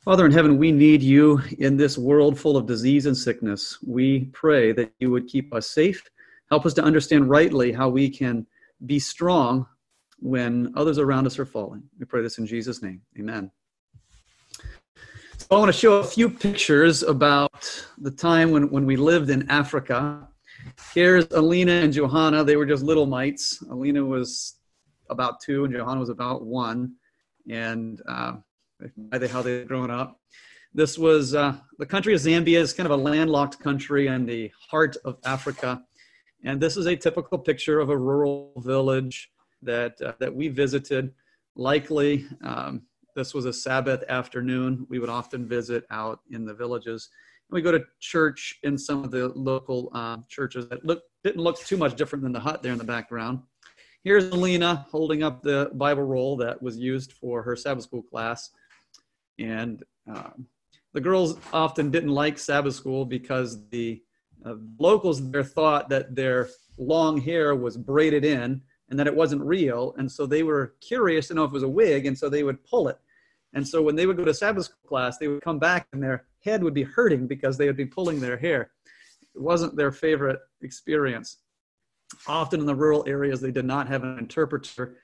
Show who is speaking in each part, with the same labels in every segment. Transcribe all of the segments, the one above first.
Speaker 1: Father in heaven, we need you in this world full of disease and sickness. We pray that you would keep us safe, help us to understand rightly how we can be strong when others around us are falling. We pray this in Jesus' name. Amen. So I want to show a few pictures about the time when, when we lived in Africa. Here's Alina and Johanna. They were just little mites. Alina was about two and Johanna was about one. And uh, how they've grown up. This was uh, the country of Zambia is kind of a landlocked country in the heart of Africa, and this is a typical picture of a rural village that uh, that we visited. Likely, um, this was a Sabbath afternoon. We would often visit out in the villages. And we go to church in some of the local uh, churches that look didn't look too much different than the hut there in the background. Here's Alina holding up the Bible roll that was used for her Sabbath school class. And um, the girls often didn't like Sabbath school because the uh, locals there thought that their long hair was braided in and that it wasn't real. And so they were curious to know if it was a wig. And so they would pull it. And so when they would go to Sabbath school class, they would come back and their head would be hurting because they would be pulling their hair. It wasn't their favorite experience. Often in the rural areas, they did not have an interpreter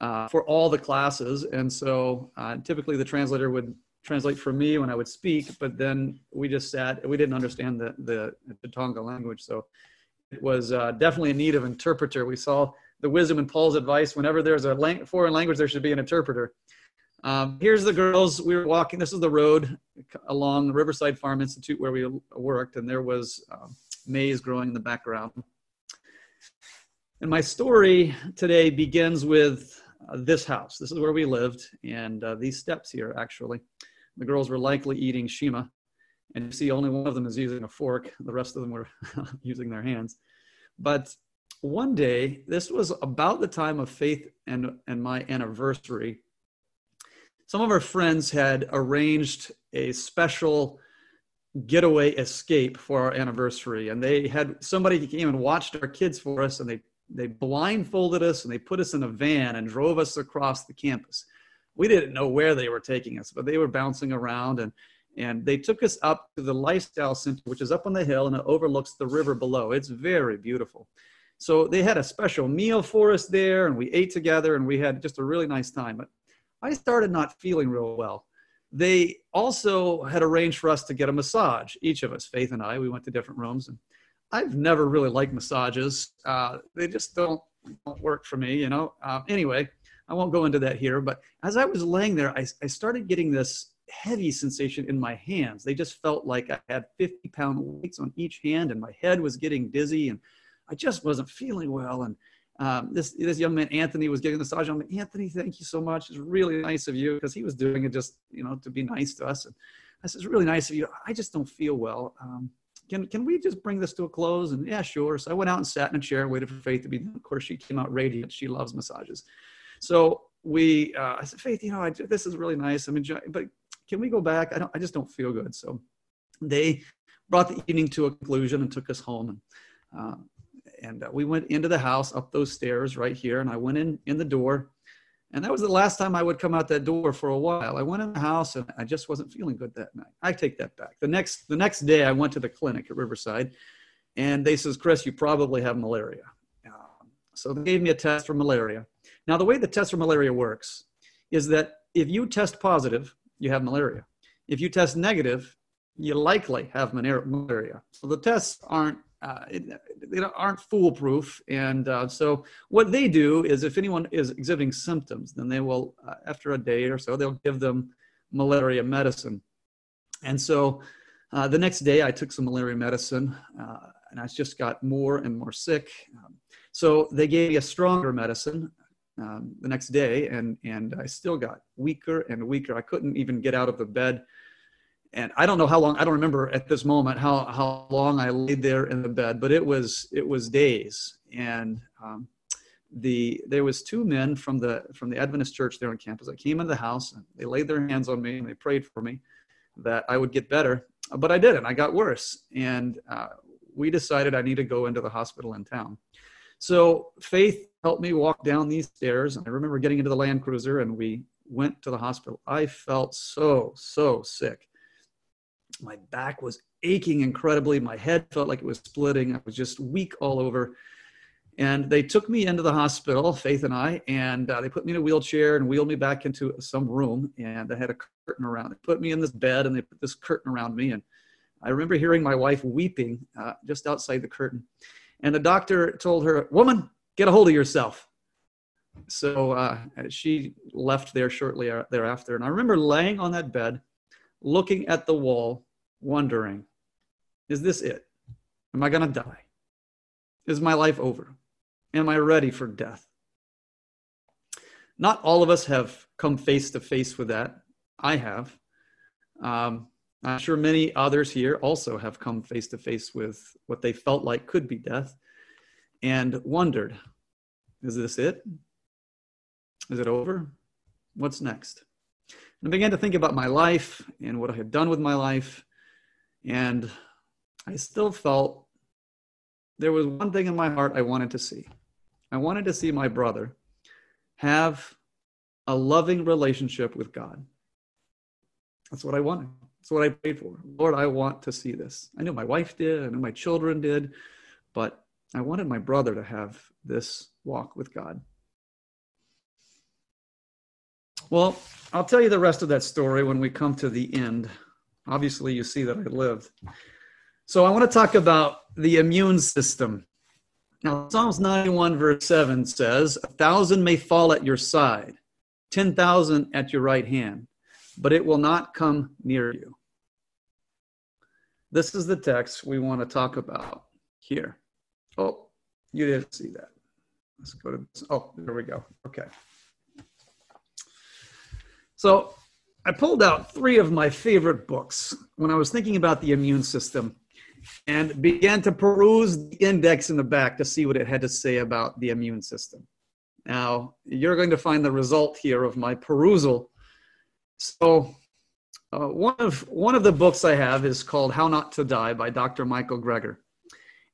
Speaker 1: uh, for all the classes. And so uh, typically the translator would translate for me when I would speak, but then we just sat, we didn't understand the, the, the Tonga language. So it was uh, definitely in need of interpreter. We saw the wisdom in Paul's advice. Whenever there's a lang- foreign language, there should be an interpreter. Um, here's the girls. We were walking. This is the road along the Riverside Farm Institute where we worked, and there was maize growing in the background. And my story today begins with this house. This is where we lived, and uh, these steps here, actually. The girls were likely eating shima, and you see only one of them is using a fork. The rest of them were using their hands. But one day, this was about the time of Faith and, and my anniversary. Some of our friends had arranged a special getaway escape for our anniversary, and they had somebody came and watched our kids for us, and they they blindfolded us and they put us in a van and drove us across the campus. We didn't know where they were taking us, but they were bouncing around and and they took us up to the lifestyle center, which is up on the hill and it overlooks the river below. It's very beautiful. So they had a special meal for us there, and we ate together, and we had just a really nice time. But I started not feeling real well. They also had arranged for us to get a massage, each of us, Faith and I. We went to different rooms, and I've never really liked massages. Uh, they just don't, don't work for me, you know. Uh, anyway, I won't go into that here. But as I was laying there, I, I started getting this heavy sensation in my hands. They just felt like I had 50 pound weights on each hand, and my head was getting dizzy, and I just wasn't feeling well. And um, this this young man Anthony was getting the massage. I'm like, Anthony, thank you so much. It's really nice of you because he was doing it just you know to be nice to us. And I said, it's really nice of you. I just don't feel well. Um, can can we just bring this to a close? And yeah, sure. So I went out and sat in a chair and waited for Faith to be. Of course, she came out radiant. She loves massages. So we, uh, I said, Faith, you know, I, this is really nice. I'm enjoying, but can we go back? I don't, I just don't feel good. So they brought the evening to a conclusion and took us home. And, uh, and uh, we went into the house up those stairs right here. And I went in, in the door and that was the last time I would come out that door for a while. I went in the house and I just wasn't feeling good that night. I take that back. The next the next day I went to the clinic at Riverside and they says, Chris, you probably have malaria. Um, so they gave me a test for malaria. Now the way the test for malaria works is that if you test positive, you have malaria. If you test negative, you likely have malaria. So the tests aren't uh, they aren't foolproof. And uh, so what they do is if anyone is exhibiting symptoms, then they will, uh, after a day or so, they'll give them malaria medicine. And so uh, the next day I took some malaria medicine uh, and I just got more and more sick. Um, so they gave me a stronger medicine um, the next day and, and I still got weaker and weaker. I couldn't even get out of the bed and I don't know how long I don't remember at this moment how how long I laid there in the bed, but it was it was days. And um, the there was two men from the from the Adventist church there on campus that came into the house and they laid their hands on me and they prayed for me that I would get better, but I didn't. I got worse, and uh, we decided I need to go into the hospital in town. So Faith helped me walk down these stairs. I remember getting into the Land Cruiser and we went to the hospital, I felt so, so sick. My back was aching incredibly. My head felt like it was splitting. I was just weak all over. And they took me into the hospital, Faith and I, and uh, they put me in a wheelchair and wheeled me back into some room. And they had a curtain around. They put me in this bed and they put this curtain around me. And I remember hearing my wife weeping uh, just outside the curtain. And the doctor told her, Woman, get a hold of yourself. So uh, she left there shortly thereafter. And I remember laying on that bed, looking at the wall, wondering, Is this it? Am I going to die? Is my life over? Am I ready for death? Not all of us have come face to face with that. I have. Um, I'm sure many others here also have come face to face with what they felt like could be death and wondered is this it? Is it over? What's next? And I began to think about my life and what I had done with my life. And I still felt there was one thing in my heart I wanted to see. I wanted to see my brother have a loving relationship with God. That's what I wanted. That's what I prayed for. Lord, I want to see this. I knew my wife did, I knew my children did, but I wanted my brother to have this walk with God. Well, I'll tell you the rest of that story when we come to the end. Obviously, you see that I lived. So, I want to talk about the immune system. Now, Psalms 91, verse 7 says, A thousand may fall at your side, 10,000 at your right hand, but it will not come near you. This is the text we want to talk about here. Oh, you didn't see that. Let's go to this. Oh, there we go. Okay. So I pulled out three of my favorite books when I was thinking about the immune system and began to peruse the index in the back to see what it had to say about the immune system. Now, you're going to find the result here of my perusal. So, uh, one of one of the books I have is called How Not to Die by Dr. Michael Greger.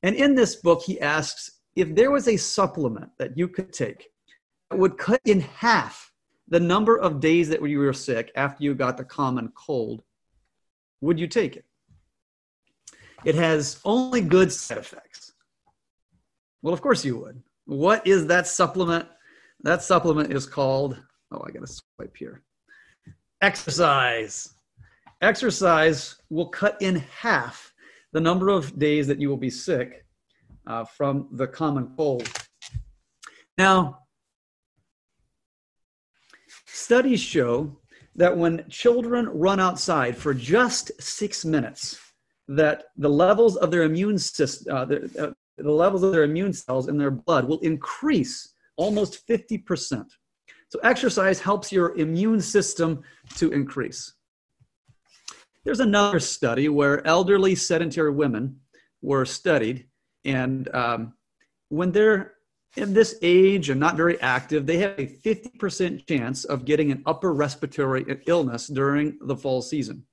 Speaker 1: And in this book, he asks if there was a supplement that you could take that would cut in half the number of days that you were sick after you got the common cold, would you take it? It has only good side effects. Well, of course you would. What is that supplement? That supplement is called, oh, I got to swipe here. Exercise. Exercise will cut in half the number of days that you will be sick uh, from the common cold. Now, studies show that when children run outside for just six minutes, that the levels of their immune system, uh, the, uh, the levels of their immune cells in their blood will increase almost 50%. So exercise helps your immune system to increase. There's another study where elderly sedentary women were studied, and um, when they're in this age and not very active, they have a 50% chance of getting an upper respiratory illness during the fall season.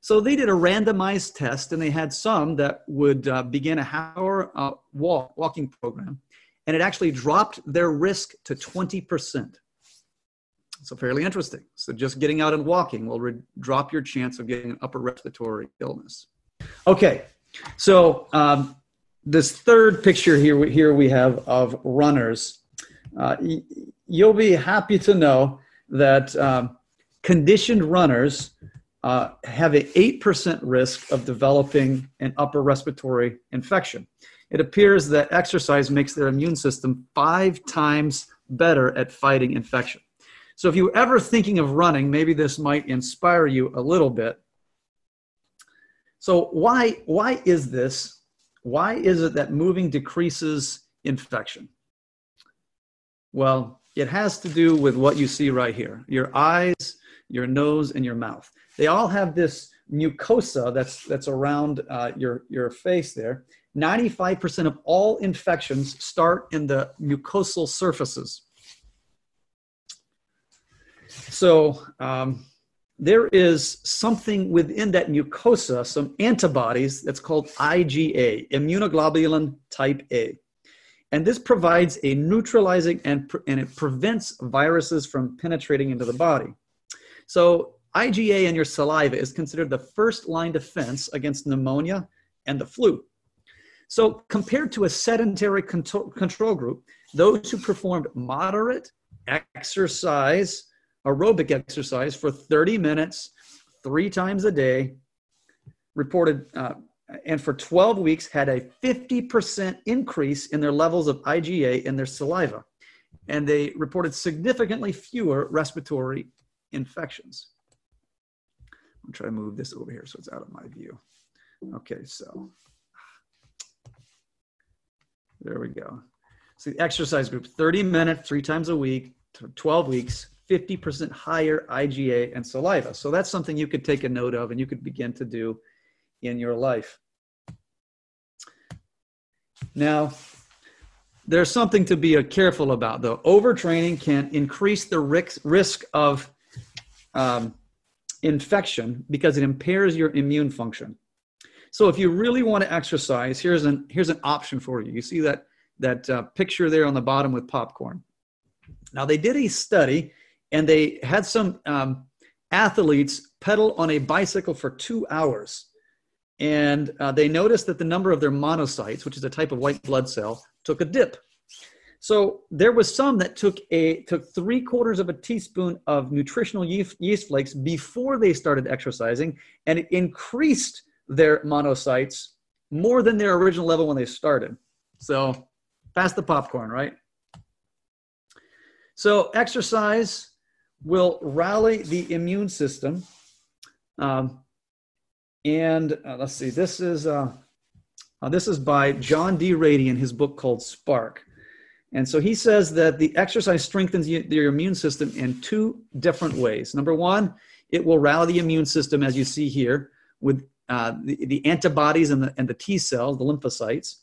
Speaker 1: So they did a randomized test, and they had some that would uh, begin a hour uh, walk, walking program, and it actually dropped their risk to 20%. So fairly interesting. So just getting out and walking will re- drop your chance of getting an upper respiratory illness. Okay, so um, this third picture here, here we have of runners. Uh, you'll be happy to know that um, conditioned runners uh, have an 8% risk of developing an upper respiratory infection. It appears that exercise makes their immune system five times better at fighting infection. So if you're ever thinking of running, maybe this might inspire you a little bit. So why, why is this? Why is it that moving decreases infection? Well, it has to do with what you see right here your eyes, your nose, and your mouth. They all have this mucosa that's, that's around uh, your, your face there. 95% of all infections start in the mucosal surfaces. So um, there is something within that mucosa, some antibodies that's called IgA, immunoglobulin type A. And this provides a neutralizing and, and it prevents viruses from penetrating into the body. So IgA in your saliva is considered the first line defense against pneumonia and the flu. So compared to a sedentary control, control group, those who performed moderate exercise, aerobic exercise for 30 minutes, three times a day, reported, uh, and for 12 weeks had a 50% increase in their levels of IgA in their saliva. And they reported significantly fewer respiratory infections. I'm trying to move this over here so it's out of my view. Okay, so there we go. So the exercise group, 30 minutes, three times a week, 12 weeks, 50% higher IgA and saliva. So that's something you could take a note of and you could begin to do in your life. Now, there's something to be careful about though. Overtraining can increase the risk of um, infection because it impairs your immune function. So if you really want to exercise, here's an here's an option for you. You see that that uh, picture there on the bottom with popcorn. Now they did a study, and they had some um, athletes pedal on a bicycle for two hours, and uh, they noticed that the number of their monocytes, which is a type of white blood cell, took a dip. So there was some that took a took three quarters of a teaspoon of nutritional yeast, yeast flakes before they started exercising, and it increased their monocytes more than their original level when they started. So pass the popcorn, right? So exercise will rally the immune system. Um, and uh, let's see, this is uh, uh, this is by John D. Ratey in his book called Spark. And so he says that the exercise strengthens your immune system in two different ways. Number one, it will rally the immune system, as you see here, with uh, the, the, antibodies and the, and the T cells, the lymphocytes.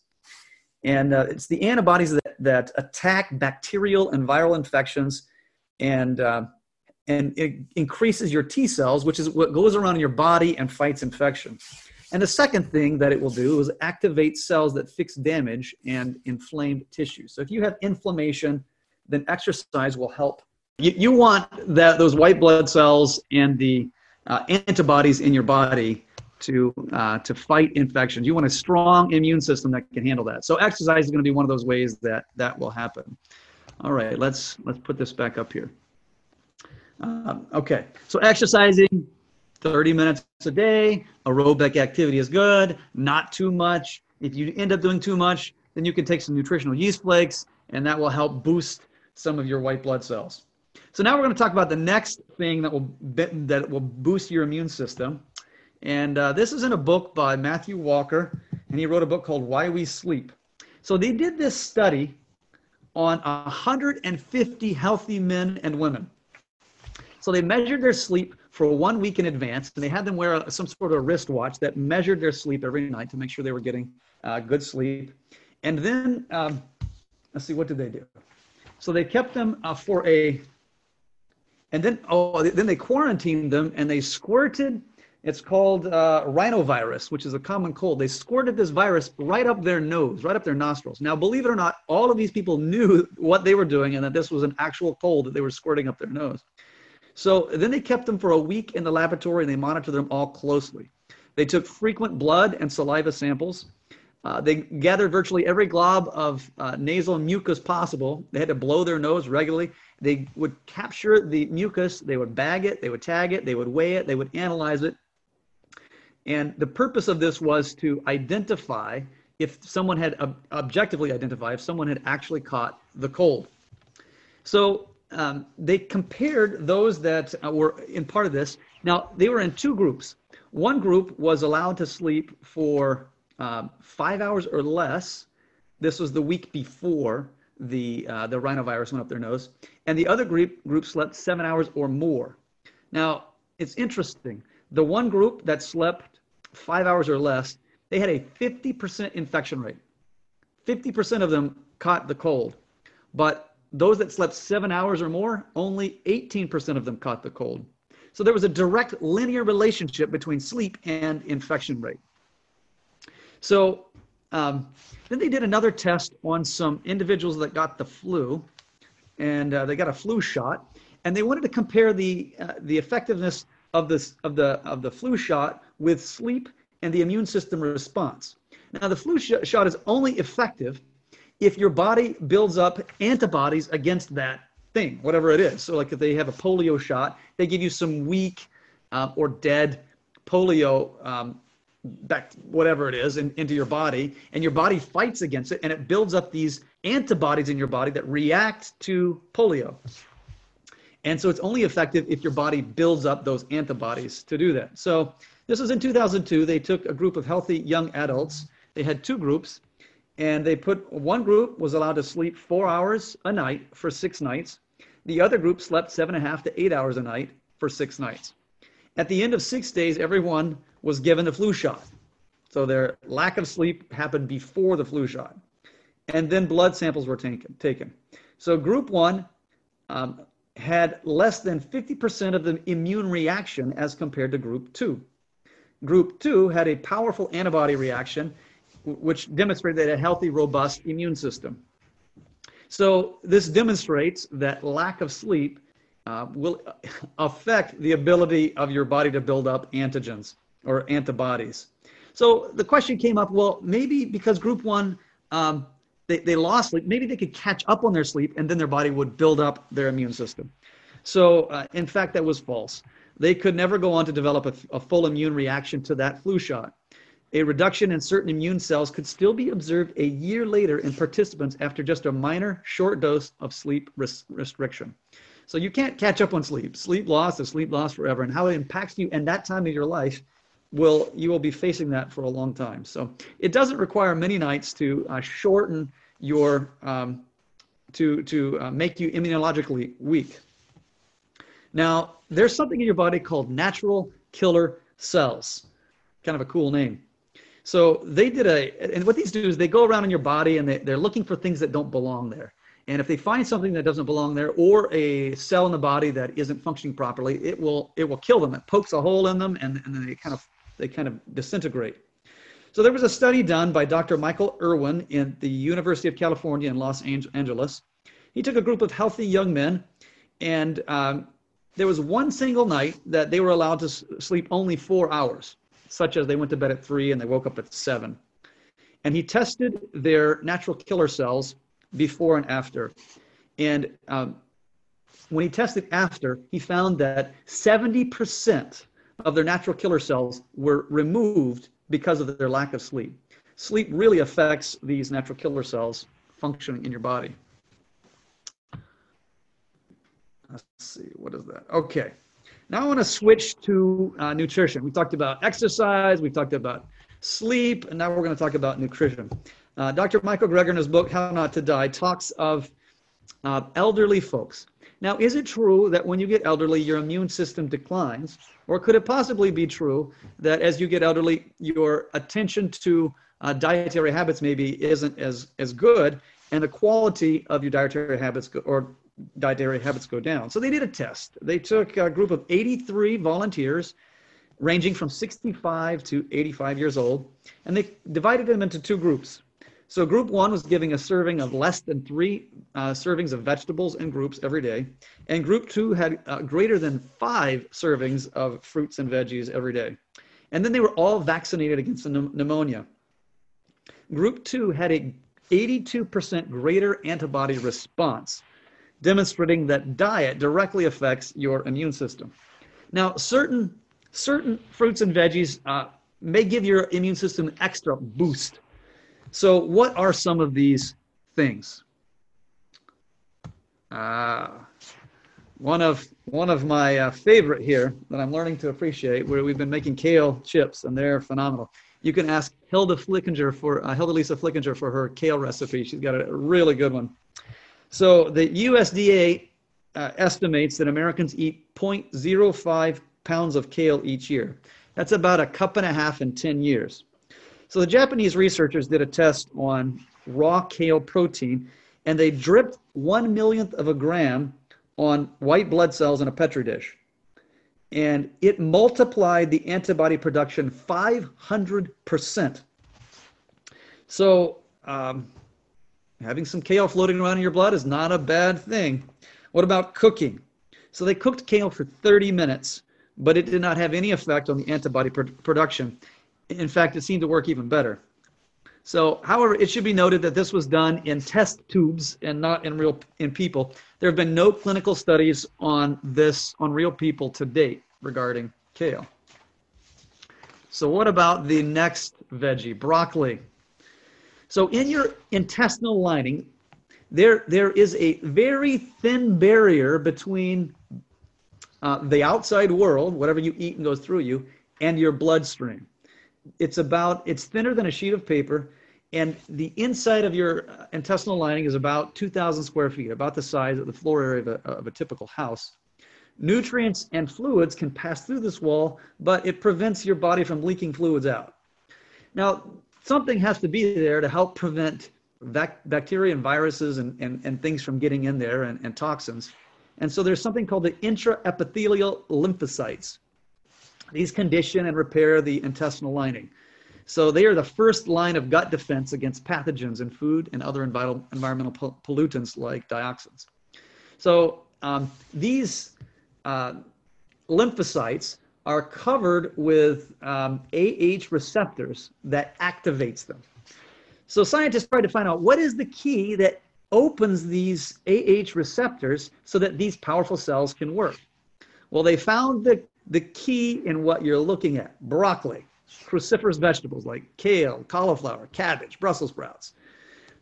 Speaker 1: And uh, it's the antibodies that, that attack bacterial and viral infections and, uh, and it increases your T cells, which is what goes around in your body and fights infection. And the second thing that it will do is activate cells that fix damage and inflamed tissue. So if you have inflammation, then exercise will help. You, you want that those white blood cells and the uh, antibodies in your body to uh, to fight infections. You want a strong immune system that can handle that. So exercise is going to be one of those ways that that will happen. All right, let's let's put this back up here. Um, okay, so exercising 30 minutes a day. Aerobic activity is good, not too much. If you end up doing too much, then you can take some nutritional yeast flakes, and that will help boost some of your white blood cells. So now we're going to talk about the next thing that will that will boost your immune system, and uh, this is in a book by Matthew Walker, and he wrote a book called Why We Sleep. So they did this study on 150 healthy men and women. So they measured their sleep for one week in advance, and they had them wear a, some sort of wristwatch that measured their sleep every night to make sure they were getting uh, good sleep. And then, um, let's see, what did they do? So they kept them uh, for a, and then oh, then they quarantined them and they squirted. It's called uh, rhinovirus, which is a common cold. They squirted this virus right up their nose, right up their nostrils. Now, believe it or not, all of these people knew what they were doing and that this was an actual cold that they were squirting up their nose. So then they kept them for a week in the laboratory and they monitored them all closely. They took frequent blood and saliva samples. Uh, they gathered virtually every glob of uh, nasal mucus possible. They had to blow their nose regularly. They would capture the mucus, they would bag it, they would tag it, they would weigh it, they would analyze it. And the purpose of this was to identify if someone had ob- objectively identify if someone had actually caught the cold. So um, they compared those that uh, were in part of this. Now, they were in two groups. One group was allowed to sleep for um, five hours or less. This was the week before the, uh, the rhinovirus went up their nose. And the other group, group slept seven hours or more. Now, it's interesting. The one group that slept five hours or less, they had a 50% infection rate. 50% of them caught the cold. But those that slept seven hours or more, only 18% of them caught the cold. So there was a direct linear relationship between sleep and infection rate. So um, then they did another test on some individuals that got the flu, and uh, they got a flu shot, and they wanted to compare the uh, the effectiveness of this of the of the flu shot with sleep and the immune system response. Now, the flu sh- shot is only effective if your body builds up antibodies against that thing, whatever it is. So, like if they have a polio shot, they give you some weak uh, or dead polio um, back whatever it is in, into your body and your body fights against it and it builds up these antibodies in your body that react to polio. And so it's only effective if your body builds up those antibodies to do that. So this was in 2002 they took a group of healthy young adults. They had two groups and they put one group was allowed to sleep four hours a night for six nights the other group slept seven and a half to eight hours a night for six nights at the end of six days everyone was given a flu shot. So their lack of sleep happened before the flu shot. And then blood samples were taken. taken. So group one um, had less than 50% of the immune reaction as compared to group two. Group two had a powerful antibody reaction, which demonstrated a healthy, robust immune system. So this demonstrates that lack of sleep uh, will affect the ability of your body to build up antigens or antibodies. So the question came up, well, maybe because group one, um, they, they lost sleep, maybe they could catch up on their sleep and then their body would build up their immune system. So uh, in fact, that was false. They could never go on to develop a, a full immune reaction to that flu shot. A reduction in certain immune cells could still be observed a year later in participants after just a minor short dose of sleep res- restriction. So you can't catch up on sleep. Sleep loss is sleep loss forever, and how it impacts you in that time of your life will you will be facing that for a long time. So it doesn't require many nights to uh, shorten your um, to to uh, make you immunologically weak. Now there's something in your body called natural killer cells, kind of a cool name. So they did a, and what these do is they go around in your body and they, they're looking for things that don't belong there. And if they find something that doesn't belong there or a cell in the body that isn't functioning properly, it will it will kill them. It pokes a hole in them and, and then they kind of they kind of disintegrate. So there was a study done by Dr. Michael Irwin in the University of California in Los Angeles. He took a group of healthy young men, and um, there was one single night that they were allowed to sleep only four hours, such as they went to bed at three and they woke up at seven. And he tested their natural killer cells before and after. And um, when he tested after, he found that 70% of their natural killer cells were removed because of their lack of sleep. Sleep really affects these natural killer cells functioning in your body. Let's see, what is that? Okay. Now I want to switch to uh, nutrition. We talked about exercise, we talked about sleep, and now we're going to talk about nutrition. Uh, Dr. Michael Greger, in his book, How Not to Die, talks of uh, elderly folks. Now, is it true that when you get elderly, your immune system declines? Or could it possibly be true that as you get elderly, your attention to uh, dietary habits maybe isn't as, as good, and the quality of your dietary habits or dietary habits go down? So they did a test. They took a group of 83 volunteers ranging from 65 to 85 years old, and they divided them into two groups. So group one was giving a serving of less than three uh, servings of vegetables and groups every day. And group two had uh, greater than five servings of fruits and veggies every day. And then they were all vaccinated against pneumonia. Group two had a 82% greater antibody response, demonstrating that diet directly affects your immune system. Now, certain, certain fruits and veggies uh, may give your immune system an extra boost so, what are some of these things? Uh, one of one of my uh, favorite here that I'm learning to appreciate, where we've been making kale chips, and they're phenomenal. You can ask Hilda Flickinger for uh, Hilda Lisa Flickinger for her kale recipe. She's got a really good one. So the USDA uh, estimates that Americans eat 0.05 pounds of kale each year. That's about a cup and a half in 10 years. So the Japanese researchers did a test on raw kale protein, and they dripped one millionth of a gram on white blood cells in a petri dish. And it multiplied the antibody production 500%. So, um, having some kale floating around in your blood is not a bad thing. What about cooking? So, they cooked kale for 30 minutes, but it did not have any effect on the antibody pr- production. In fact, it seemed to work even better. So, however, it should be noted that this was done in test tubes and not in real in people. There have been no clinical studies on this on real people to date regarding kale. So, what about the next veggie, broccoli? So, in your intestinal lining, there there is a very thin barrier between uh, the outside world, whatever you eat and goes through you, and your bloodstream. It's about it's thinner than a sheet of paper and the inside of your uh, intestinal lining is about 2000 square feet about the size of the floor area of a, of a typical house. Nutrients and fluids can pass through this wall but it prevents your body from leaking fluids out. Now something has to be there to help prevent bacteria and viruses and, and, and things from getting in there and, and toxins and so there's something called the intraepithelial lymphocytes these condition and repair the intestinal lining. So they are the first line of gut defense against pathogens in food and other environmental pollutants like dioxins. So um, these uh, lymphocytes are covered with um, AH receptors that activates them. So scientists try to find out what is the key that opens these AH receptors so that these powerful cells can work. Well, they found the the key in what you're looking at broccoli, cruciferous vegetables like kale, cauliflower, cabbage, Brussels sprouts.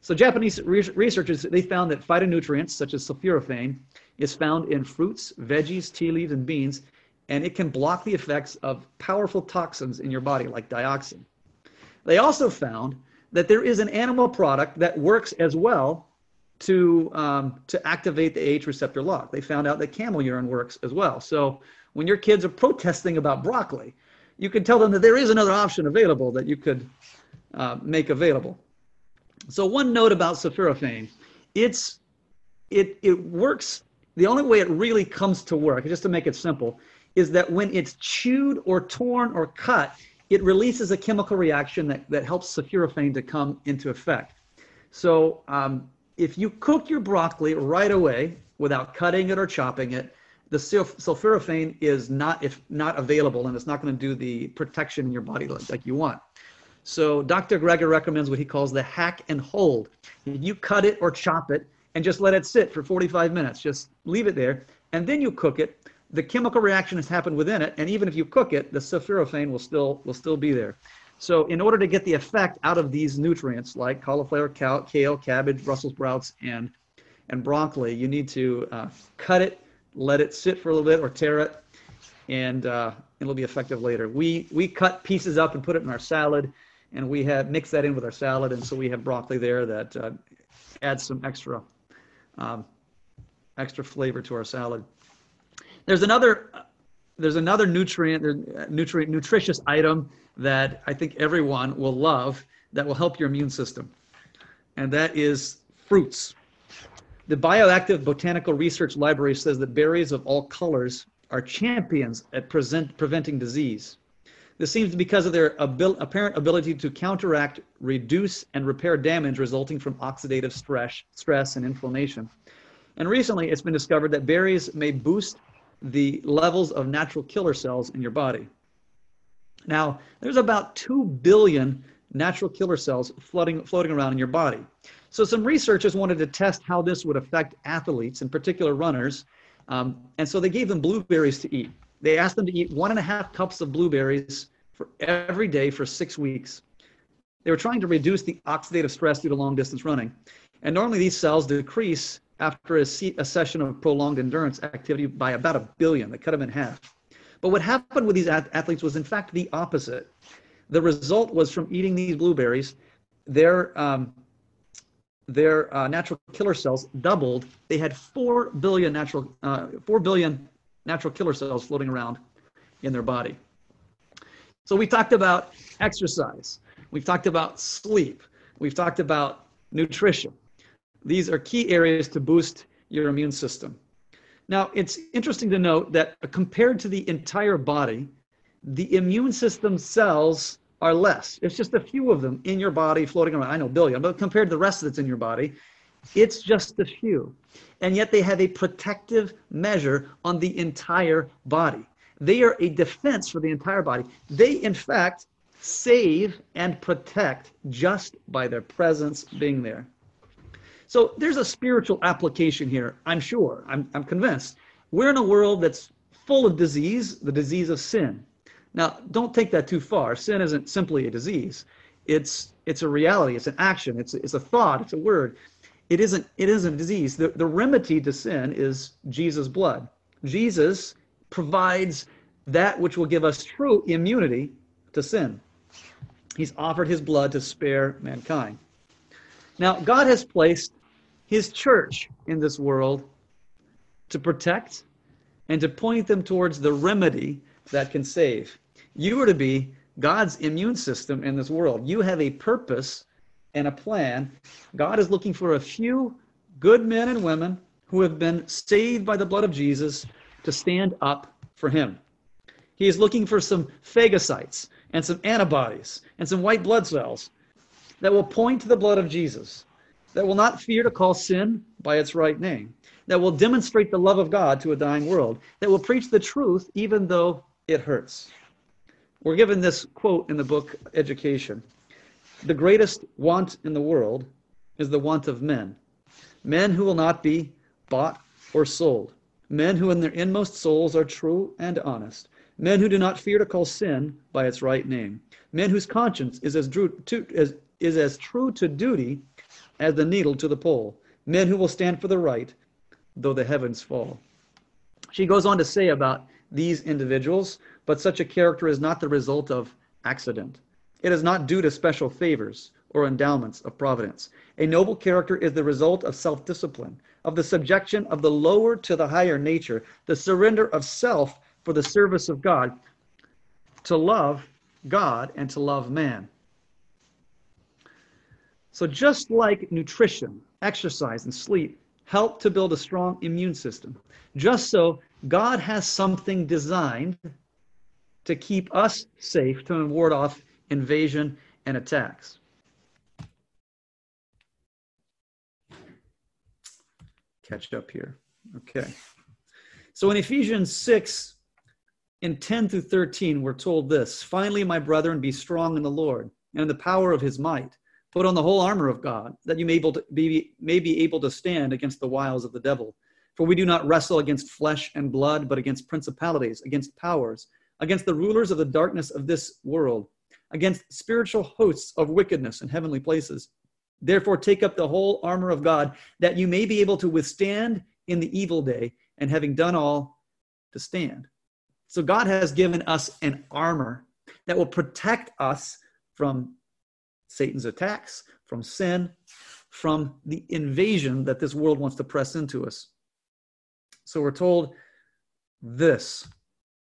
Speaker 1: So Japanese researchers they found that phytonutrients such as sulforaphane is found in fruits, veggies, tea leaves, and beans, and it can block the effects of powerful toxins in your body like dioxin. They also found that there is an animal product that works as well to um, to activate the AH receptor lock. They found out that camel urine works as well. So when your kids are protesting about broccoli, you can tell them that there is another option available that you could uh, make available. So one note about sulforaphane, it's it it works. The only way it really comes to work, just to make it simple, is that when it's chewed or torn or cut, it releases a chemical reaction that, that helps sulforaphane to come into effect. So um, if you cook your broccoli right away without cutting it or chopping it, the sulforaphane is not if not available and it's not going to do the protection in your body like, you want. So Dr. Greger recommends what he calls the hack and hold. You cut it or chop it and just let it sit for 45 minutes. Just leave it there and then you cook it. The chemical reaction has happened within it and even if you cook it, the sulforaphane will still will still be there. So in order to get the effect out of these nutrients like cauliflower, kale, cabbage, Brussels sprouts, and and broccoli, you need to uh, cut it let it sit for a little bit or tear it, and uh, it'll be effective later. We we cut pieces up and put it in our salad, and we have mixed that in with our salad, and so we have broccoli there that uh, adds some extra um, extra flavor to our salad. There's another there's another nutrient nutrient nutritious item that I think everyone will love that will help your immune system, and that is fruits. The Bioactive Botanical Research Library says that berries of all colors are champions at present, preventing disease. This seems because of their abil- apparent ability to counteract, reduce, and repair damage resulting from oxidative stress, stress and inflammation. And recently, it's been discovered that berries may boost the levels of natural killer cells in your body. Now, there's about 2 billion natural killer cells floating, floating around in your body. So some researchers wanted to test how this would affect athletes, in particular runners. Um, and so they gave them blueberries to eat. They asked them to eat one and a half cups of blueberries for every day for six weeks. They were trying to reduce the oxidative stress due to long distance running. And normally these cells decrease after a, a session of prolonged endurance activity by about a billion. They cut them in half. But what happened with these athletes was, in fact, the opposite. The result was from eating these blueberries, their um, their uh, natural killer cells doubled. They had four billion natural uh, four billion natural killer cells floating around in their body. So we talked about exercise. We've talked about sleep. We've talked about nutrition. These are key areas to boost your immune system. Now, it's interesting to note that compared to the entire body, the immune system cells are less. It's just a few of them in your body floating around. I know billion, but compared to the rest that's in your body, it's just a few. And yet they have a protective measure on the entire body. They are a defense for the entire body. They, in fact, save and protect just by their presence being there. So there's a spiritual application here, I'm sure. I'm, I'm convinced. We're in a world that's full of disease, the disease of sin. Now, don't take that too far. Sin isn't simply a disease. It's it's a reality. It's an action. It's it's a thought. It's a word. It isn't it isn't a disease. The the remedy to sin is Jesus' blood. Jesus provides that which will give us true immunity to sin. He's offered his blood to spare mankind. Now, God has placed his church in this world to protect and to point them towards the remedy that can save. You are to be God's immune system in this world. You have a purpose and a plan. God is looking for a few good men and women who have been saved by the blood of Jesus to stand up for him. He is looking for some phagocytes and some antibodies and some white blood cells that will point to the blood of Jesus, that will not fear to call sin by its right name, that will demonstrate the love of God to a dying world, that will preach the truth even though it hurts. We're given this quote in the book Education. The greatest want in the world is the want of men, men who will not be bought or sold, men who in their inmost souls are true and honest, men who do not fear to call sin by its right name, men whose conscience is as true to, as, is as true to duty as the needle to the pole, men who will stand for the right though the heavens fall. She goes on to say about these individuals, but such a character is not the result of accident. It is not due to special favors or endowments of providence. A noble character is the result of self discipline, of the subjection of the lower to the higher nature, the surrender of self for the service of God, to love God and to love man. So, just like nutrition, exercise, and sleep help to build a strong immune system, just so God has something designed to keep us safe, to ward off invasion and attacks. Catch up here. Okay. So in Ephesians 6, in 10 through 13, we're told this Finally, my brethren, be strong in the Lord and in the power of his might. Put on the whole armor of God, that you may, able to be, may be able to stand against the wiles of the devil. For we do not wrestle against flesh and blood, but against principalities, against powers, against the rulers of the darkness of this world, against spiritual hosts of wickedness in heavenly places. Therefore, take up the whole armor of God, that you may be able to withstand in the evil day, and having done all, to stand. So, God has given us an armor that will protect us from Satan's attacks, from sin, from the invasion that this world wants to press into us. So we're told this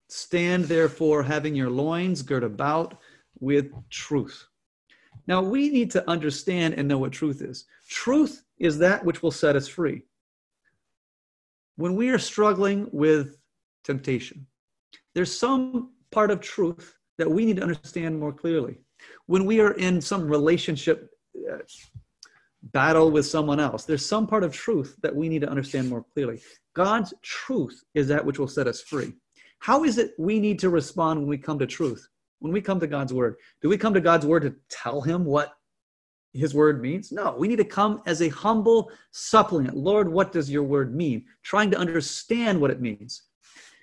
Speaker 1: Stand therefore, having your loins girt about with truth. Now, we need to understand and know what truth is. Truth is that which will set us free. When we are struggling with temptation, there's some part of truth that we need to understand more clearly. When we are in some relationship uh, battle with someone else. There's some part of truth that we need to understand more clearly. God's truth is that which will set us free. How is it we need to respond when we come to truth? When we come to God's word, do we come to God's word to tell him what his word means? No, we need to come as a humble supplicant. Lord, what does your word mean? Trying to understand what it means.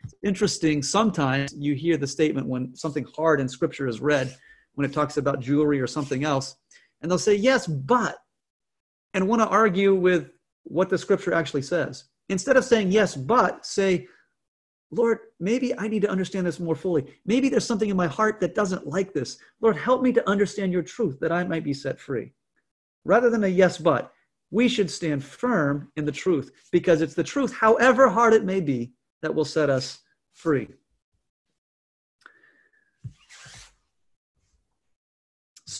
Speaker 1: It's interesting, sometimes you hear the statement when something hard in scripture is read, when it talks about jewelry or something else, and they'll say, Yes, but and want to argue with what the scripture actually says. Instead of saying yes, but say, Lord, maybe I need to understand this more fully. Maybe there's something in my heart that doesn't like this. Lord, help me to understand your truth that I might be set free. Rather than a yes, but, we should stand firm in the truth because it's the truth, however hard it may be, that will set us free.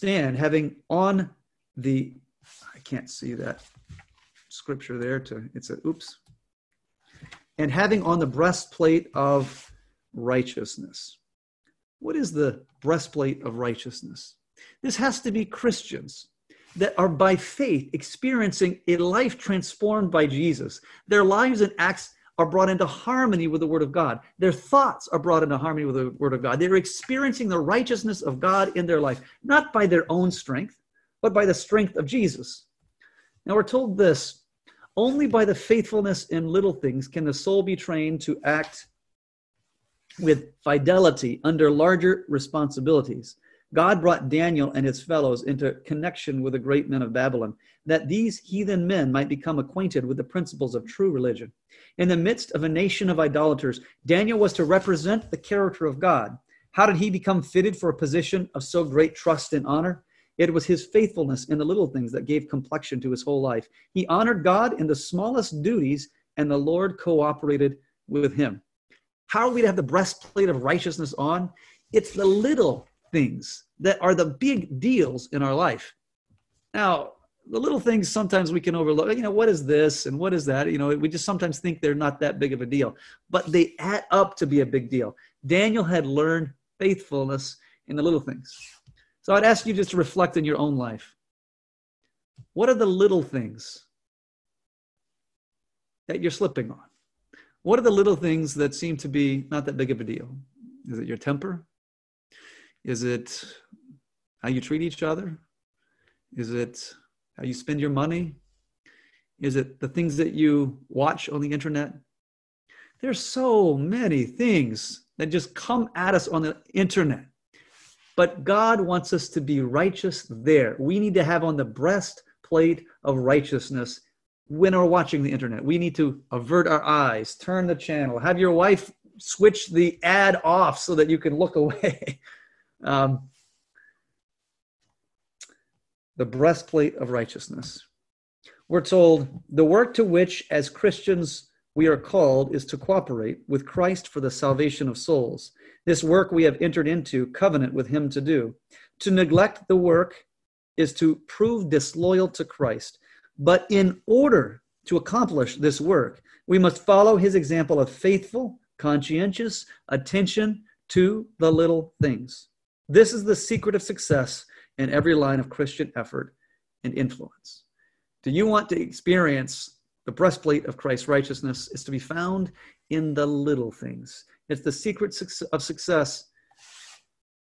Speaker 1: Stand having on the I can't see that scripture there to it's a oops and having on the breastplate of righteousness what is the breastplate of righteousness? This has to be Christians that are by faith experiencing a life transformed by Jesus. Their lives and acts are brought into harmony with the Word of God. Their thoughts are brought into harmony with the Word of God. They're experiencing the righteousness of God in their life, not by their own strength, but by the strength of Jesus. Now we're told this only by the faithfulness in little things can the soul be trained to act with fidelity under larger responsibilities. God brought Daniel and his fellows into connection with the great men of Babylon, that these heathen men might become acquainted with the principles of true religion. In the midst of a nation of idolaters, Daniel was to represent the character of God. How did he become fitted for a position of so great trust and honor? It was his faithfulness in the little things that gave complexion to his whole life. He honored God in the smallest duties, and the Lord cooperated with him. How are we to have the breastplate of righteousness on? It's the little things that are the big deals in our life. Now, the little things sometimes we can overlook. You know, what is this and what is that? You know, we just sometimes think they're not that big of a deal, but they add up to be a big deal. Daniel had learned faithfulness in the little things. So I'd ask you just to reflect in your own life. What are the little things that you're slipping on? What are the little things that seem to be not that big of a deal? Is it your temper? Is it how you treat each other? Is it how you spend your money? Is it the things that you watch on the internet? There's so many things that just come at us on the internet. But God wants us to be righteous there. We need to have on the breastplate of righteousness when we're watching the internet. We need to avert our eyes, turn the channel, have your wife switch the ad off so that you can look away. Um, the breastplate of righteousness. We're told the work to which, as Christians, we are called is to cooperate with Christ for the salvation of souls. This work we have entered into covenant with Him to do. To neglect the work is to prove disloyal to Christ. But in order to accomplish this work, we must follow His example of faithful, conscientious attention to the little things. This is the secret of success in every line of Christian effort and influence. Do you want to experience the breastplate of Christ's righteousness? Is to be found in the little things. It's the secret of success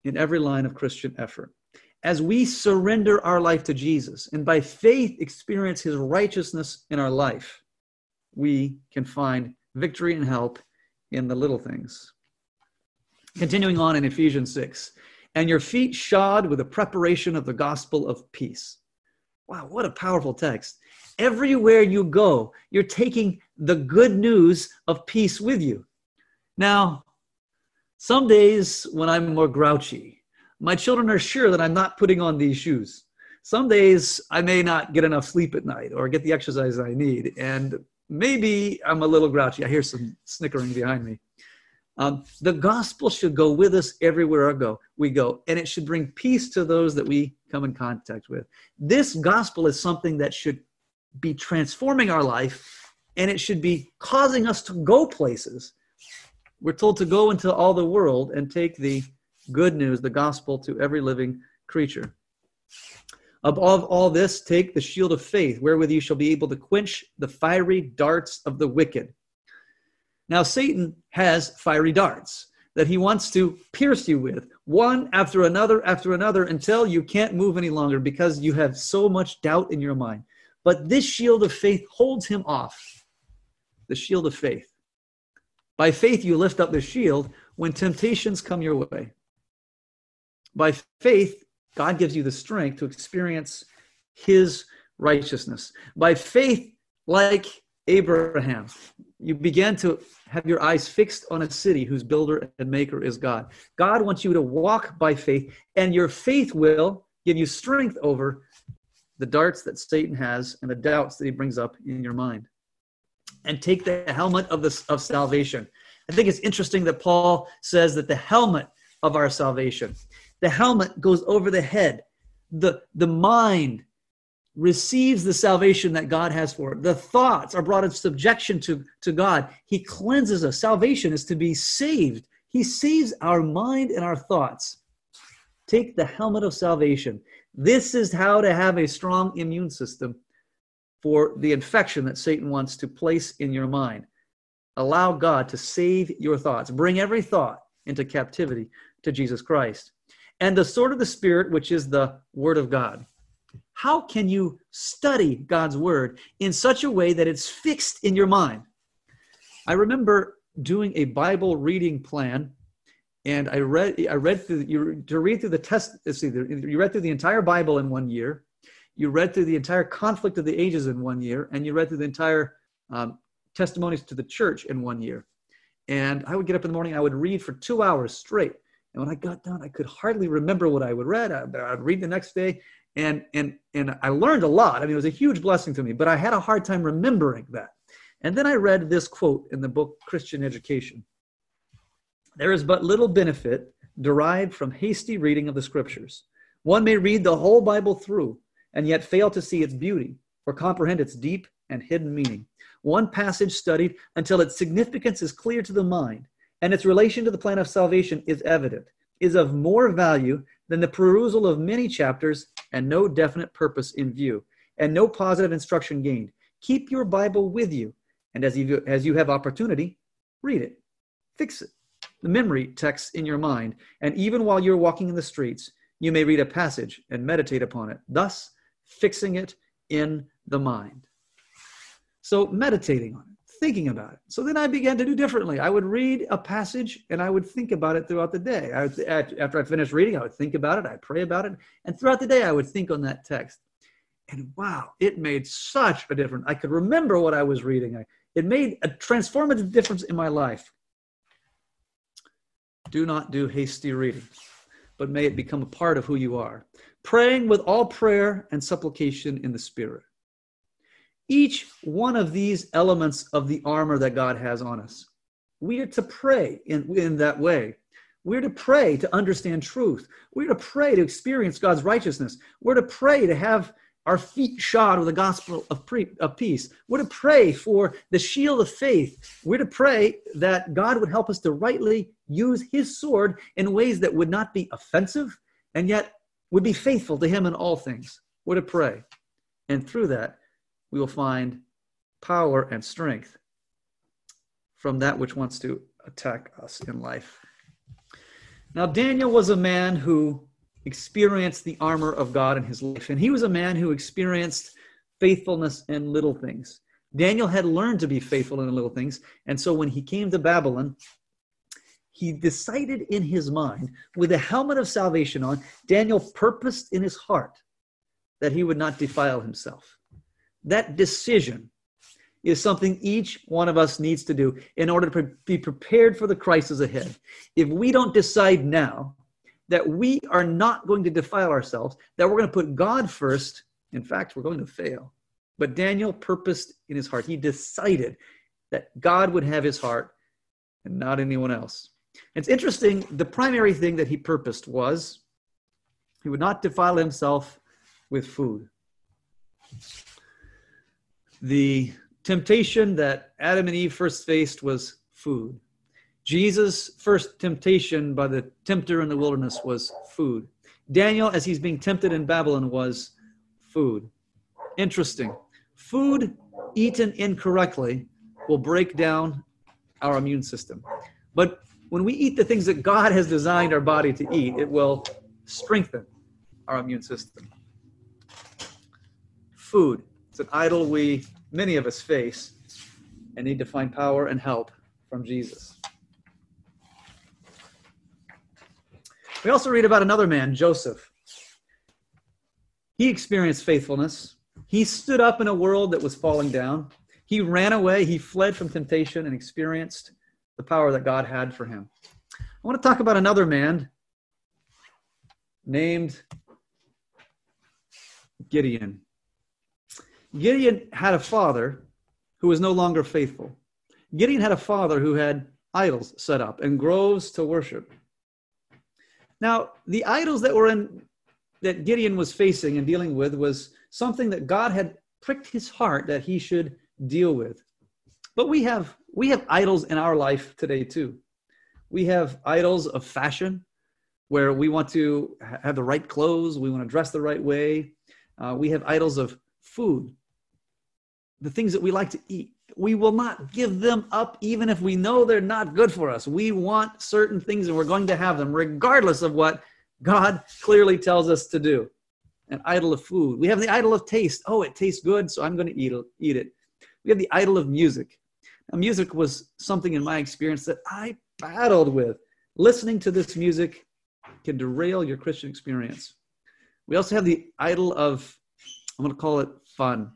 Speaker 1: in every line of Christian effort. As we surrender our life to Jesus and by faith experience his righteousness in our life, we can find victory and help in the little things. Continuing on in Ephesians 6, and your feet shod with the preparation of the gospel of peace. Wow, what a powerful text. Everywhere you go, you're taking the good news of peace with you. Now, some days when I'm more grouchy, my children are sure that I'm not putting on these shoes. Some days I may not get enough sleep at night or get the exercise I need, and maybe I'm a little grouchy. I hear some snickering behind me. Um, the gospel should go with us everywhere I go, we go, and it should bring peace to those that we come in contact with. This gospel is something that should be transforming our life, and it should be causing us to go places. We're told to go into all the world and take the good news, the gospel, to every living creature. Above all this, take the shield of faith, wherewith you shall be able to quench the fiery darts of the wicked now, Satan has fiery darts that he wants to pierce you with, one after another after another, until you can't move any longer because you have so much doubt in your mind. But this shield of faith holds him off. The shield of faith. By faith, you lift up the shield when temptations come your way. By faith, God gives you the strength to experience his righteousness. By faith, like Abraham, you begin to have your eyes fixed on a city whose builder and maker is God. God wants you to walk by faith, and your faith will give you strength over the darts that Satan has and the doubts that he brings up in your mind. And take the helmet of the of salvation. I think it's interesting that Paul says that the helmet of our salvation, the helmet goes over the head, the the mind receives the salvation that God has for it. The thoughts are brought in subjection to, to God. He cleanses us. Salvation is to be saved. He saves our mind and our thoughts. Take the helmet of salvation. This is how to have a strong immune system for the infection that Satan wants to place in your mind. Allow God to save your thoughts. Bring every thought into captivity to Jesus Christ. And the sword of the Spirit, which is the Word of God. How can you study God's Word in such a way that it's fixed in your mind? I remember doing a Bible reading plan, and I read I read through you to read through the test. See, you read through the entire Bible in one year, you read through the entire conflict of the ages in one year, and you read through the entire um, testimonies to the church in one year. And I would get up in the morning, I would read for two hours straight. And when I got done, I could hardly remember what I would read. I, would read the next day, and and and I learned a lot. I mean, it was a huge blessing to me, but I had a hard time remembering that. And then I read this quote in the book Christian Education. There is but little benefit derived from hasty reading of the scriptures. One may read the whole Bible through and yet fail to see its beauty or comprehend its deep and hidden meaning. One passage studied until its significance is clear to the mind and its relation to the plan of salvation is evident, is of more value than the perusal of many chapters and no definite purpose in view, and no positive instruction gained. Keep your Bible with you, and as you, as you have opportunity, read it, fix it. The memory text in your mind, and even while you're walking in the streets, you may read a passage and meditate upon it. Thus, fixing it in the mind. So, meditating on it, thinking about it. So then I began to do differently. I would read a passage and I would think about it throughout the day. I would, after I finished reading, I would think about it, I'd pray about it, and throughout the day, I would think on that text. And wow, it made such a difference. I could remember what I was reading. I, it made a transformative difference in my life. Do not do hasty reading, but may it become a part of who you are praying with all prayer and supplication in the Spirit. Each one of these elements of the armor that God has on us, we are to pray in, in that way. We're to pray to understand truth. We're to pray to experience God's righteousness. We're to pray to have our feet shod with the gospel of, pre- of peace. We're to pray for the shield of faith. We're to pray that God would help us to rightly use his sword in ways that would not be offensive and yet would be faithful to him in all things. We're to pray. And through that, we will find power and strength from that which wants to attack us in life. Now, Daniel was a man who experienced the armor of God in his life, and he was a man who experienced faithfulness in little things. Daniel had learned to be faithful in little things, and so when he came to Babylon, he decided in his mind, with a helmet of salvation on, Daniel purposed in his heart that he would not defile himself. That decision is something each one of us needs to do in order to be prepared for the crisis ahead. If we don't decide now that we are not going to defile ourselves, that we're going to put God first, in fact, we're going to fail. But Daniel purposed in his heart, he decided that God would have his heart and not anyone else. It's interesting, the primary thing that he purposed was he would not defile himself with food. The temptation that Adam and Eve first faced was food. Jesus' first temptation by the tempter in the wilderness was food. Daniel, as he's being tempted in Babylon, was food. Interesting. Food eaten incorrectly will break down our immune system. But when we eat the things that God has designed our body to eat, it will strengthen our immune system. Food. An idol we, many of us, face and need to find power and help from Jesus. We also read about another man, Joseph. He experienced faithfulness. He stood up in a world that was falling down. He ran away. He fled from temptation and experienced the power that God had for him. I want to talk about another man named Gideon. Gideon had a father who was no longer faithful. Gideon had a father who had idols set up and groves to worship. Now, the idols that were in that Gideon was facing and dealing with was something that God had pricked his heart that he should deal with. But we have we have idols in our life today too. We have idols of fashion where we want to have the right clothes, we want to dress the right way. Uh, we have idols of food, the things that we like to eat. We will not give them up even if we know they're not good for us. We want certain things and we're going to have them regardless of what God clearly tells us to do. An idol of food. We have the idol of taste. Oh, it tastes good, so I'm going to eat it. We have the idol of music. Now, music was something in my experience that I battled with. Listening to this music can derail your Christian experience. We also have the idol of, I'm going to call it fun.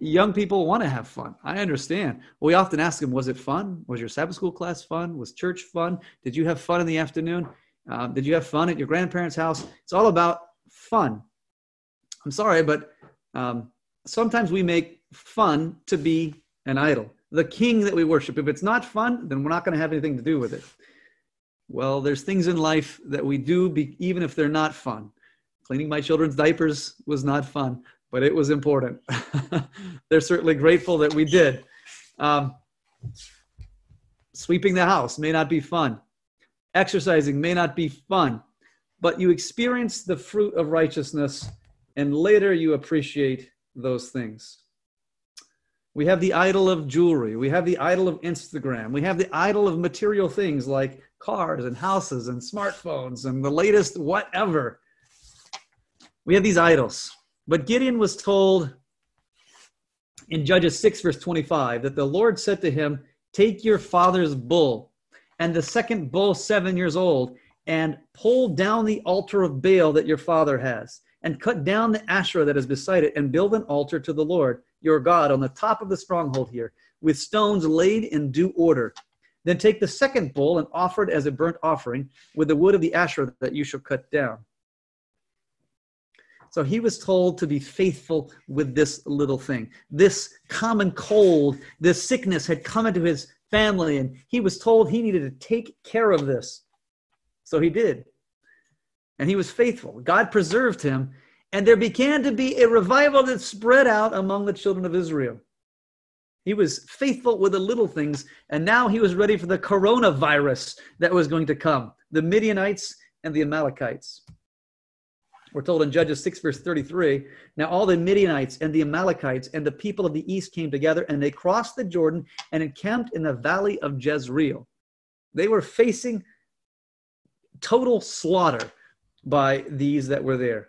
Speaker 1: Young people want to have fun. I understand. We often ask them, was it fun? Was your Sabbath school class fun? Was church fun? Did you have fun in the afternoon? Um, did you have fun at your grandparents' house? It's all about fun. I'm sorry, but um, sometimes we make fun to be an idol, the king that we worship. If it's not fun, then we're not going to have anything to do with it. Well, there's things in life that we do, be, even if they're not fun. Cleaning my children's diapers was not fun, but it was important. they're certainly grateful that we did. Um, sweeping the house may not be fun. Exercising may not be fun, but you experience the fruit of righteousness and later you appreciate those things. We have the idol of jewelry. We have the idol of Instagram. We have the idol of material things like cars and houses and smartphones and the latest whatever. We have these idols. But Gideon was told in Judges 6, verse 25, that the Lord said to him, Take your father's bull and the second bull, seven years old, and pull down the altar of Baal that your father has, and cut down the Asherah that is beside it, and build an altar to the Lord your God on the top of the stronghold here, with stones laid in due order. Then take the second bull and offer it as a burnt offering with the wood of the Asherah that you shall cut down. So he was told to be faithful with this little thing. This common cold, this sickness had come into his family, and he was told he needed to take care of this. So he did. And he was faithful. God preserved him, and there began to be a revival that spread out among the children of Israel. He was faithful with the little things, and now he was ready for the coronavirus that was going to come the Midianites and the Amalekites. We're told in Judges 6, verse 33 Now all the Midianites and the Amalekites and the people of the east came together, and they crossed the Jordan and encamped in the valley of Jezreel. They were facing total slaughter by these that were there.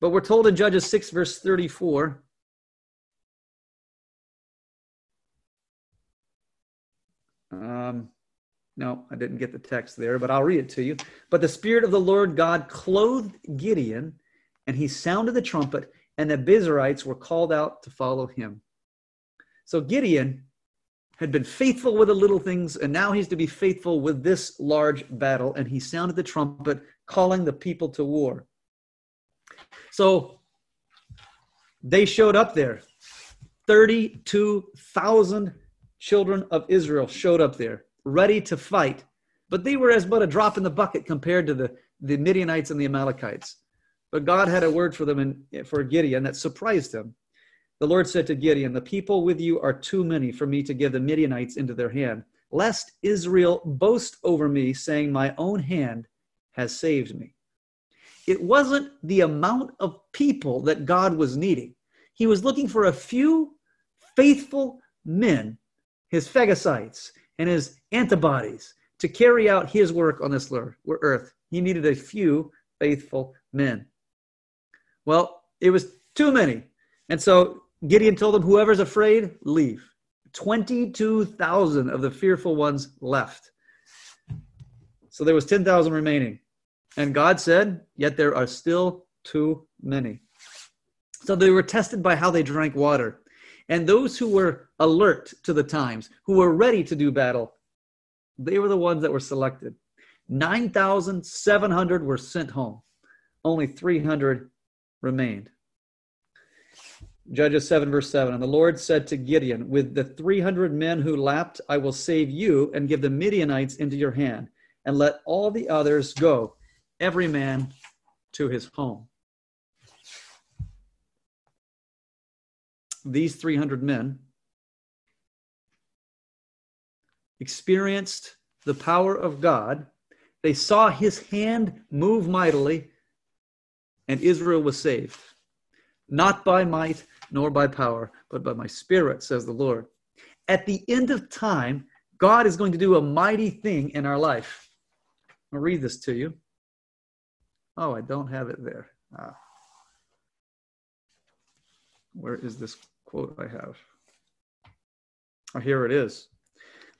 Speaker 1: But we're told in Judges 6, verse 34 um, no, I didn't get the text there, but I'll read it to you. But the Spirit of the Lord God clothed Gideon, and he sounded the trumpet, and the Abiezrites were called out to follow him. So Gideon had been faithful with the little things, and now he's to be faithful with this large battle, and he sounded the trumpet, calling the people to war. So they showed up there. 32,000 children of Israel showed up there ready to fight, but they were as but a drop in the bucket compared to the, the Midianites and the Amalekites. But God had a word for them and for Gideon that surprised him. The Lord said to Gideon, The people with you are too many for me to give the Midianites into their hand, lest Israel boast over me, saying, My own hand has saved me. It wasn't the amount of people that God was needing. He was looking for a few faithful men, his phagocytes, and his antibodies to carry out his work on this earth. He needed a few faithful men. Well, it was too many. And so Gideon told them, Whoever's afraid, leave. 22,000 of the fearful ones left. So there was 10,000 remaining. And God said, Yet there are still too many. So they were tested by how they drank water. And those who were alert to the times, who were ready to do battle, they were the ones that were selected. 9,700 were sent home, only 300 remained. Judges 7, verse 7. And the Lord said to Gideon, With the 300 men who lapped, I will save you and give the Midianites into your hand, and let all the others go, every man to his home. These 300 men experienced the power of God. They saw his hand move mightily, and Israel was saved. Not by might nor by power, but by my spirit, says the Lord. At the end of time, God is going to do a mighty thing in our life. I'll read this to you. Oh, I don't have it there. Ah. Where is this quote I have? Oh, here it is.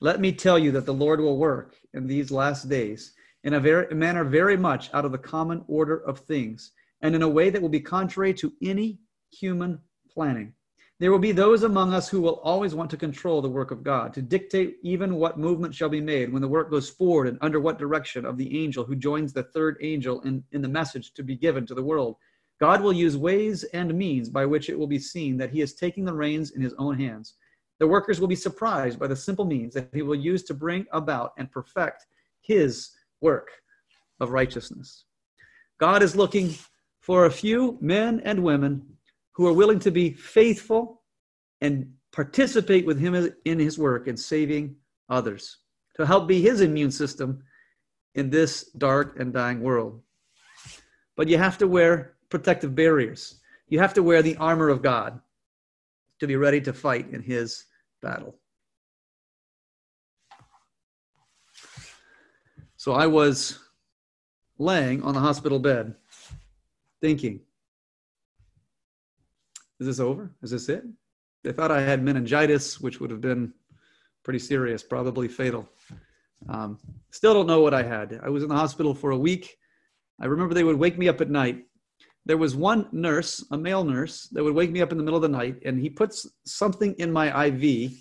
Speaker 1: Let me tell you that the Lord will work in these last days in a, very, manner very much out of the common order of things and in a way that will be contrary to any human planning. There will be those among us who will always want to control the work of God, to dictate even what movement shall be made when the work goes forward and under what direction of the angel who joins the third angel in, in the message to be given to the world. God will use ways and means by which it will be seen that he is taking the reins in his own hands. The workers will be surprised by the simple means that he will use to bring about and perfect his work of righteousness. God is looking for a few men and women who are willing to be faithful and participate with him in his work in saving others, to help be his immune system in this dark and dying world. But you have to wear protective barriers. You have to wear the armor of God to be ready to fight in his battle. So I was laying on the hospital bed thinking, is this over? Is this it? They thought I had meningitis, which would have been pretty serious, probably fatal. Um, still don't know what I had. I was in the hospital for a week. I remember they would wake me up at night. There was one nurse, a male nurse, that would wake me up in the middle of the night, and he puts something in my IV,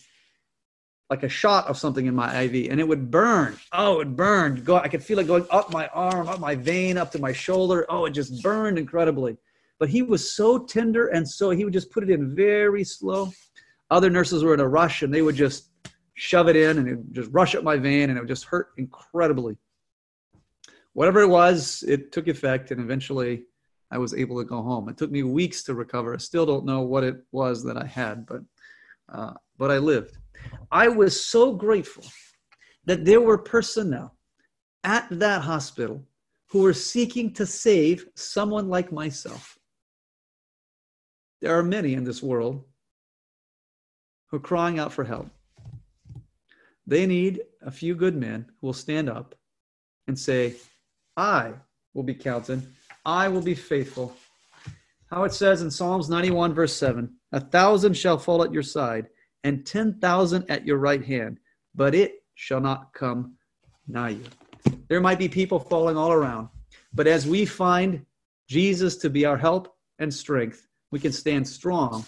Speaker 1: like a shot of something in my IV, and it would burn. Oh, it burned. Go, I could feel it going up my arm, up my vein, up to my shoulder. Oh, it just burned incredibly but he was so tender and so he would just put it in very slow. Other nurses were in a rush and they would just shove it in and it would just rush up my vein and it would just hurt incredibly. Whatever it was, it took effect and eventually I was able to go home. It took me weeks to recover. I still don't know what it was that I had, but uh, but I lived. I was so grateful that there were personnel at that hospital who were seeking to save someone like myself. There are many in this world who are crying out for help. They need a few good men who will stand up and say, I will be counted, I will be faithful. How it says in Psalms 91, verse 7 A thousand shall fall at your side, and 10,000 at your right hand, but it shall not come nigh you. There might be people falling all around, but as we find Jesus to be our help and strength, we can stand strong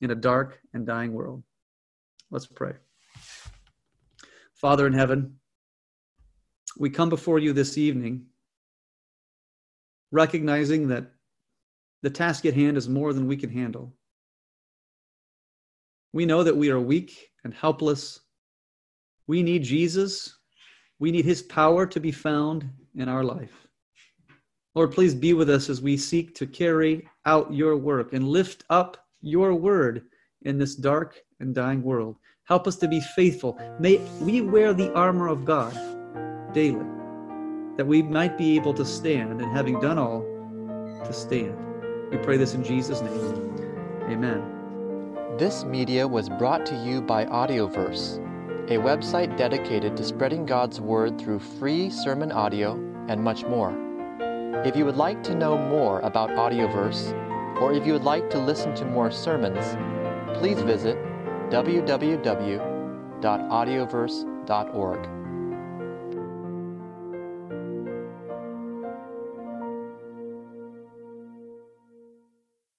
Speaker 1: in a dark and dying world. Let's pray. Father in heaven, we come before you this evening recognizing that the task at hand is more than we can handle. We know that we are weak and helpless. We need Jesus. We need his power to be found in our life. Lord, please be with us as we seek to carry out your work and lift up your word in this dark and dying world. Help us to be faithful. May we wear the armor of God daily, that we might be able to stand, and having done all, to stand. We pray this in Jesus' name. Amen.
Speaker 2: This media was brought to you by Audioverse, a website dedicated to spreading God's word through free sermon audio and much more. If you would like to know more about Audioverse, or if you would like to listen to more sermons, please visit www.audioverse.org.